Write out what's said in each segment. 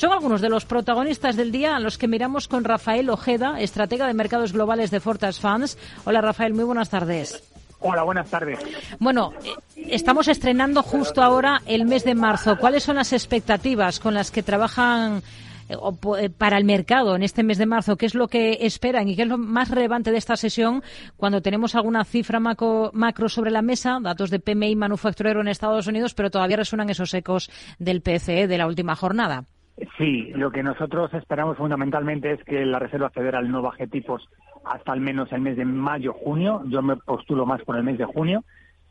Son algunos de los protagonistas del día a los que miramos con Rafael Ojeda, estratega de mercados globales de Fortas Funds. Hola Rafael, muy buenas tardes. Hola, buenas tardes. Bueno, eh, estamos estrenando justo ahora el mes de marzo. ¿Cuáles son las expectativas con las que trabajan eh, eh, para el mercado en este mes de marzo? ¿Qué es lo que esperan y qué es lo más relevante de esta sesión cuando tenemos alguna cifra macro, macro sobre la mesa, datos de PMI manufacturero en Estados Unidos, pero todavía resuenan esos ecos del PCE de la última jornada? Sí, lo que nosotros esperamos fundamentalmente es que la Reserva Federal no baje tipos hasta al menos el mes de mayo-junio, yo me postulo más por el mes de junio,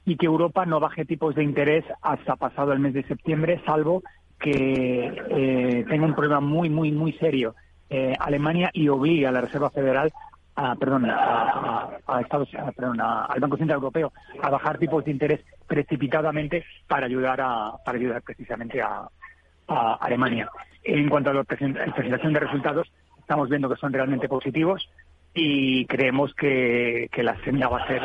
y que Europa no baje tipos de interés hasta pasado el mes de septiembre, salvo que eh, tenga un problema muy, muy, muy serio. Eh, Alemania y obligue a la Reserva Federal a, perdón, a, Estados, perdón, al Banco Central Europeo a bajar tipos de interés precipitadamente para ayudar a, para ayudar precisamente a, a Alemania. En cuanto a la presentación de resultados, estamos viendo que son realmente positivos y creemos que, la senda va a ser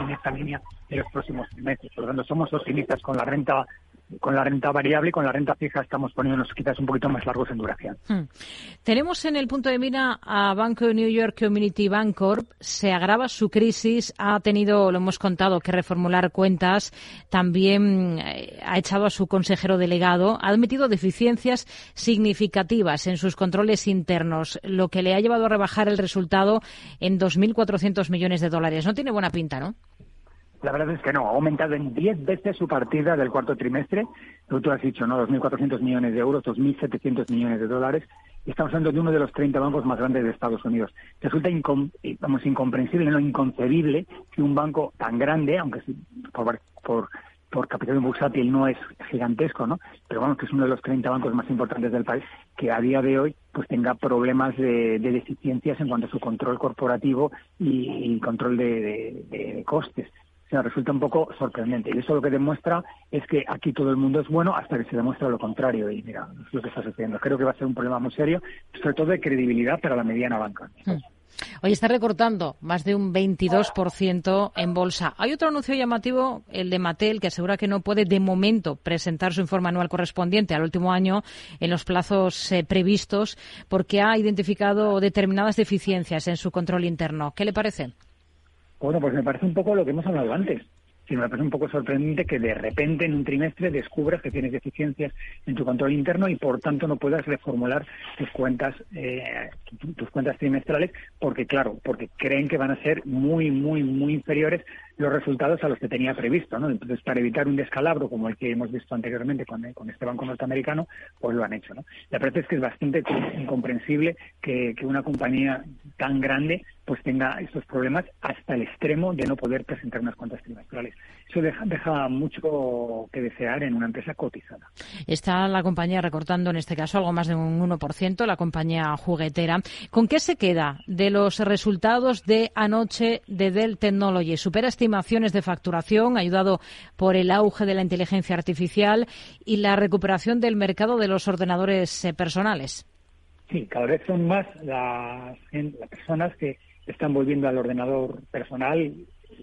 en esta línea en los próximos meses. Por lo tanto, somos optimistas con la renta con la renta variable y con la renta fija estamos poniéndonos quizás un poquito más largos en duración. Hmm. Tenemos en el punto de mira a Banco de New York Community Bank Corp. Se agrava su crisis, ha tenido, lo hemos contado, que reformular cuentas. También eh, ha echado a su consejero delegado. Ha admitido deficiencias significativas en sus controles internos, lo que le ha llevado a rebajar el resultado en 2.400 millones de dólares. No tiene buena pinta, ¿no? La verdad es que no, ha aumentado en 10 veces su partida del cuarto trimestre. Tú has dicho, ¿no? 2.400 millones de euros, 2.700 millones de dólares. Estamos hablando de uno de los 30 bancos más grandes de Estados Unidos. Resulta vamos, incomprensible, no inconcebible que un banco tan grande, aunque por, por, por capital bursátil no es gigantesco, ¿no? Pero bueno, que es uno de los 30 bancos más importantes del país, que a día de hoy pues tenga problemas de, deficiencias en cuanto a su control corporativo y, control de costes resulta un poco sorprendente. Y eso lo que demuestra es que aquí todo el mundo es bueno hasta que se demuestra lo contrario. Y mira, es lo que está sucediendo. Creo que va a ser un problema muy serio, sobre todo de credibilidad para la mediana banca. Hmm. Hoy está recortando más de un 22% en bolsa. Hay otro anuncio llamativo, el de Mattel, que asegura que no puede de momento presentar su informe anual correspondiente al último año en los plazos eh, previstos porque ha identificado determinadas deficiencias en su control interno. ¿Qué le parece? Bueno, pues me parece un poco lo que hemos hablado antes. Sí, me parece un poco sorprendente que de repente en un trimestre descubras que tienes deficiencias en tu control interno y por tanto no puedas reformular tus cuentas, eh, tus cuentas trimestrales, porque claro, porque creen que van a ser muy, muy, muy inferiores los resultados a los que tenía previsto, ¿no? Entonces, para evitar un descalabro como el que hemos visto anteriormente con, este banco norteamericano, pues lo han hecho, ¿no? La verdad es que es bastante incomprensible que una compañía tan grande pues tenga estos problemas hasta el extremo de no poder presentar unas cuentas trimestrales. Eso deja, mucho que desear en una empresa cotizada. Está la compañía recortando en este caso algo más de un 1%, la compañía juguetera. ¿Con qué se queda de los resultados de anoche de Dell Technologies? ¿Supera estimaciones de facturación, ayudado por el auge de la inteligencia artificial y la recuperación del mercado de los ordenadores eh, personales? Sí, cada vez son más las, las personas que están volviendo al ordenador personal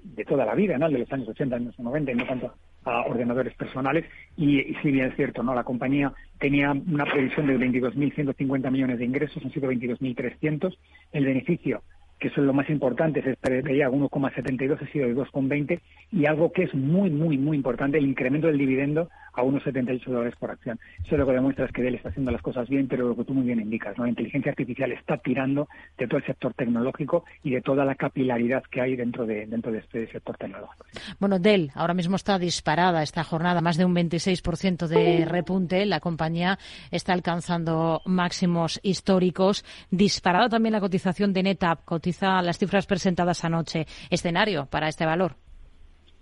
de toda la vida, ¿no? de los años 80, años 90, y no tanto a ordenadores personales. Y, y sí, bien es cierto, ¿no? La compañía tenía una previsión de 22.150 millones de ingresos, han sido 22.300. El beneficio que eso es lo más importante, se preveía 1,72, ha sido de 2,20 y algo que es muy, muy, muy importante, el incremento del dividendo a unos 78 dólares por acción. Eso lo que demuestra es que Dell está haciendo las cosas bien, pero lo que tú muy bien indicas, ¿no? la inteligencia artificial está tirando de todo el sector tecnológico y de toda la capilaridad que hay dentro de, dentro de este sector tecnológico. Bueno, Dell ahora mismo está disparada esta jornada, más de un 26% de repunte. La compañía está alcanzando máximos históricos. Disparada también la cotización de NetApp, las cifras presentadas anoche. ¿Escenario para este valor?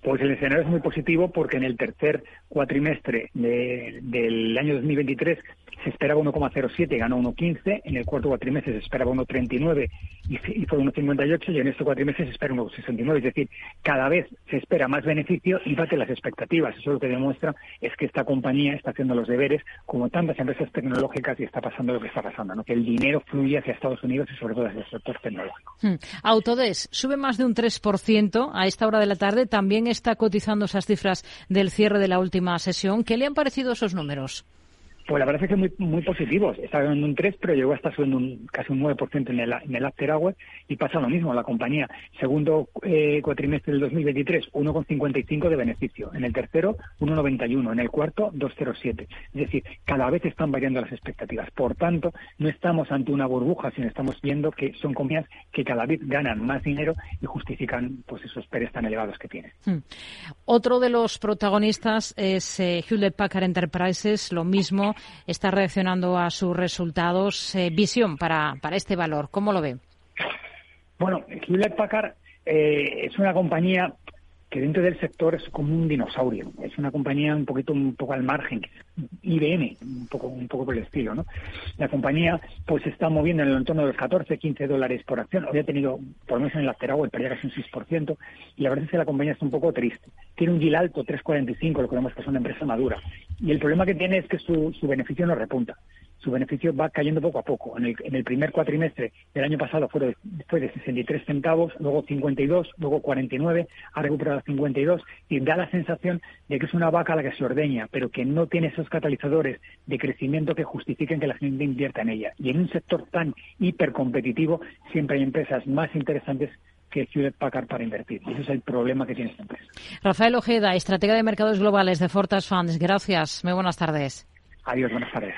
Pues el escenario es muy positivo porque en el tercer cuatrimestre del año 2023 se esperaba 1,07 ganó 1,15. En el cuarto cuatrimestre se esperaba 1,39 y, y fue 1,58. Y en este cuatrimestre se espera 1,69. Es decir, cada vez se espera más beneficio y bate las expectativas. Eso lo que demuestra es que esta compañía está haciendo los deberes como tantas empresas tecnológicas y está pasando lo que está pasando, ¿no? que el dinero fluye hacia Estados Unidos y sobre todo hacia el sector tecnológico. Hmm. Autodesk sube más de un 3% a esta hora de la tarde. También está cotizando esas cifras del cierre de la última sesión. ¿Qué le han parecido esos números? Pues la verdad es que muy, muy positivos. Está subiendo un 3, pero llegó hasta subiendo un, casi un 9% en el, en el after hour y pasa lo mismo. La compañía, segundo eh, cuatrimestre del 2023, 1,55 de beneficio. En el tercero, 1,91. En el cuarto, 2,07. Es decir, cada vez están variando las expectativas. Por tanto, no estamos ante una burbuja, sino estamos viendo que son compañías que cada vez ganan más dinero y justifican pues esos PERES tan elevados que tienen. Hmm. Otro de los protagonistas es eh, Hewlett Packard Enterprises, lo mismo está reaccionando a sus resultados. Eh, visión para, para este valor, ¿cómo lo ve? Bueno, Hewlett Packard eh, es una compañía que dentro del sector es como un dinosaurio. Es una compañía un poquito un poco al margen, IBM, un poco un poco por el estilo, ¿no? La compañía pues está moviendo en el entorno de los 14, 15 dólares por acción. Había tenido, por lo menos en el el perdía casi un 6%, y la verdad es que la compañía está un poco triste. Tiene un yield alto, 3,45, lo que vemos que es una empresa madura. Y el problema que tiene es que su, su beneficio no repunta su beneficio va cayendo poco a poco. En el, en el primer cuatrimestre del año pasado fue de, fue de 63 centavos, luego 52, luego 49, ha recuperado 52 y da la sensación de que es una vaca a la que se ordeña, pero que no tiene esos catalizadores de crecimiento que justifiquen que la gente invierta en ella. Y en un sector tan hipercompetitivo siempre hay empresas más interesantes que Hewlett Packard para invertir. Y ese es el problema que tiene esta empresa. Rafael Ojeda, estratega de mercados globales de Fortas Funds. Gracias. Muy buenas tardes. Adiós, buenas tardes.